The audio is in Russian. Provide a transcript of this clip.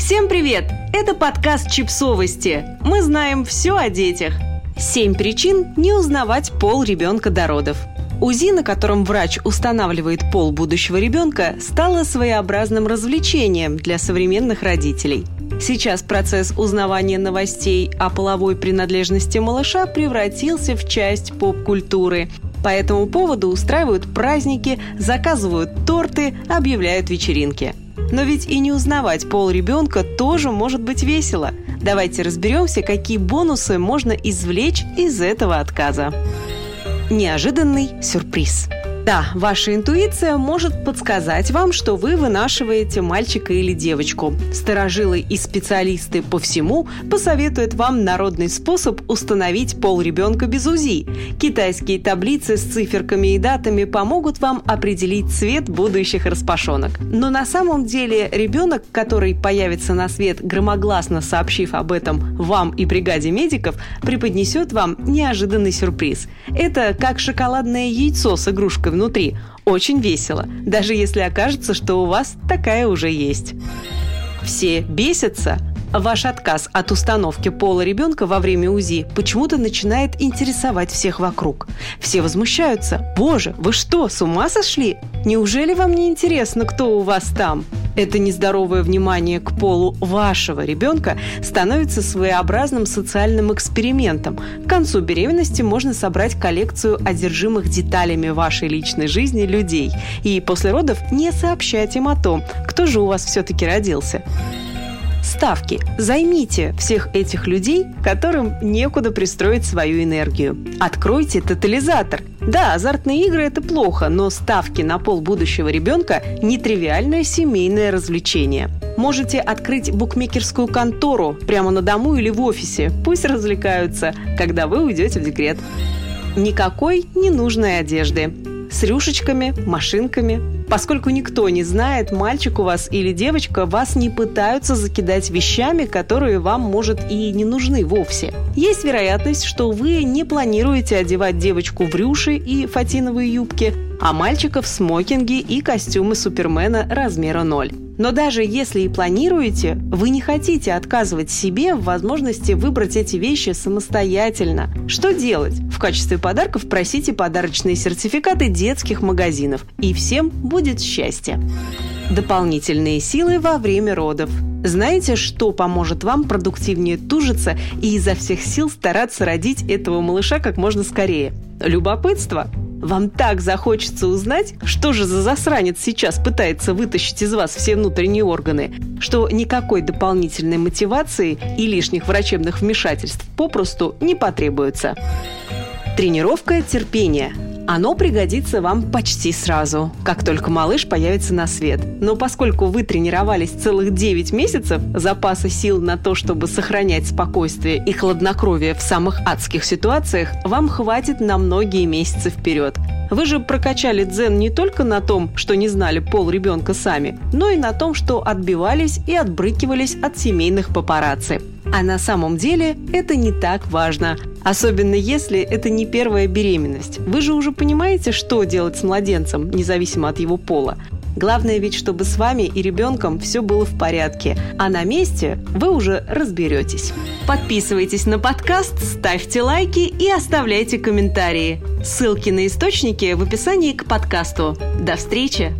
Всем привет! Это подкаст «Чипсовости». Мы знаем все о детях. Семь причин не узнавать пол ребенка до родов. УЗИ, на котором врач устанавливает пол будущего ребенка, стало своеобразным развлечением для современных родителей. Сейчас процесс узнавания новостей о половой принадлежности малыша превратился в часть поп-культуры. По этому поводу устраивают праздники, заказывают торты, объявляют вечеринки. Но ведь и не узнавать пол ребенка тоже может быть весело. Давайте разберемся, какие бонусы можно извлечь из этого отказа. Неожиданный сюрприз – да, ваша интуиция может подсказать вам, что вы вынашиваете мальчика или девочку. Старожилы и специалисты по всему посоветуют вам народный способ установить пол ребенка без УЗИ. Китайские таблицы с циферками и датами помогут вам определить цвет будущих распашонок. Но на самом деле ребенок, который появится на свет, громогласно сообщив об этом вам и бригаде медиков, преподнесет вам неожиданный сюрприз. Это как шоколадное яйцо с игрушкой внутри. Очень весело, даже если окажется, что у вас такая уже есть. Все бесятся, Ваш отказ от установки пола ребенка во время УЗИ почему-то начинает интересовать всех вокруг. Все возмущаются. «Боже, вы что, с ума сошли? Неужели вам не интересно, кто у вас там?» Это нездоровое внимание к полу вашего ребенка становится своеобразным социальным экспериментом. К концу беременности можно собрать коллекцию одержимых деталями вашей личной жизни людей и после родов не сообщать им о том, кто же у вас все-таки родился. Ставки. Займите всех этих людей, которым некуда пристроить свою энергию. Откройте тотализатор. Да, азартные игры – это плохо, но ставки на пол будущего ребенка – нетривиальное семейное развлечение. Можете открыть букмекерскую контору прямо на дому или в офисе. Пусть развлекаются, когда вы уйдете в декрет. Никакой ненужной одежды с рюшечками, машинками. Поскольку никто не знает, мальчик у вас или девочка, вас не пытаются закидать вещами, которые вам, может, и не нужны вовсе. Есть вероятность, что вы не планируете одевать девочку в рюши и фатиновые юбки, а мальчика в смокинге и костюмы Супермена размера 0. Но даже если и планируете, вы не хотите отказывать себе в возможности выбрать эти вещи самостоятельно. Что делать? В качестве подарков просите подарочные сертификаты детских магазинов, и всем будет счастье. Дополнительные силы во время родов. Знаете, что поможет вам продуктивнее тужиться и изо всех сил стараться родить этого малыша как можно скорее? Любопытство – вам так захочется узнать, что же за засранец сейчас пытается вытащить из вас все внутренние органы, что никакой дополнительной мотивации и лишних врачебных вмешательств попросту не потребуется. Тренировка терпения – оно пригодится вам почти сразу, как только малыш появится на свет. Но поскольку вы тренировались целых 9 месяцев, запаса сил на то, чтобы сохранять спокойствие и хладнокровие в самых адских ситуациях, вам хватит на многие месяцы вперед. Вы же прокачали дзен не только на том, что не знали пол ребенка сами, но и на том, что отбивались и отбрыкивались от семейных папарацци. А на самом деле это не так важно. Особенно если это не первая беременность. Вы же уже понимаете, что делать с младенцем, независимо от его пола. Главное ведь, чтобы с вами и ребенком все было в порядке, а на месте вы уже разберетесь. Подписывайтесь на подкаст, ставьте лайки и оставляйте комментарии. Ссылки на источники в описании к подкасту. До встречи!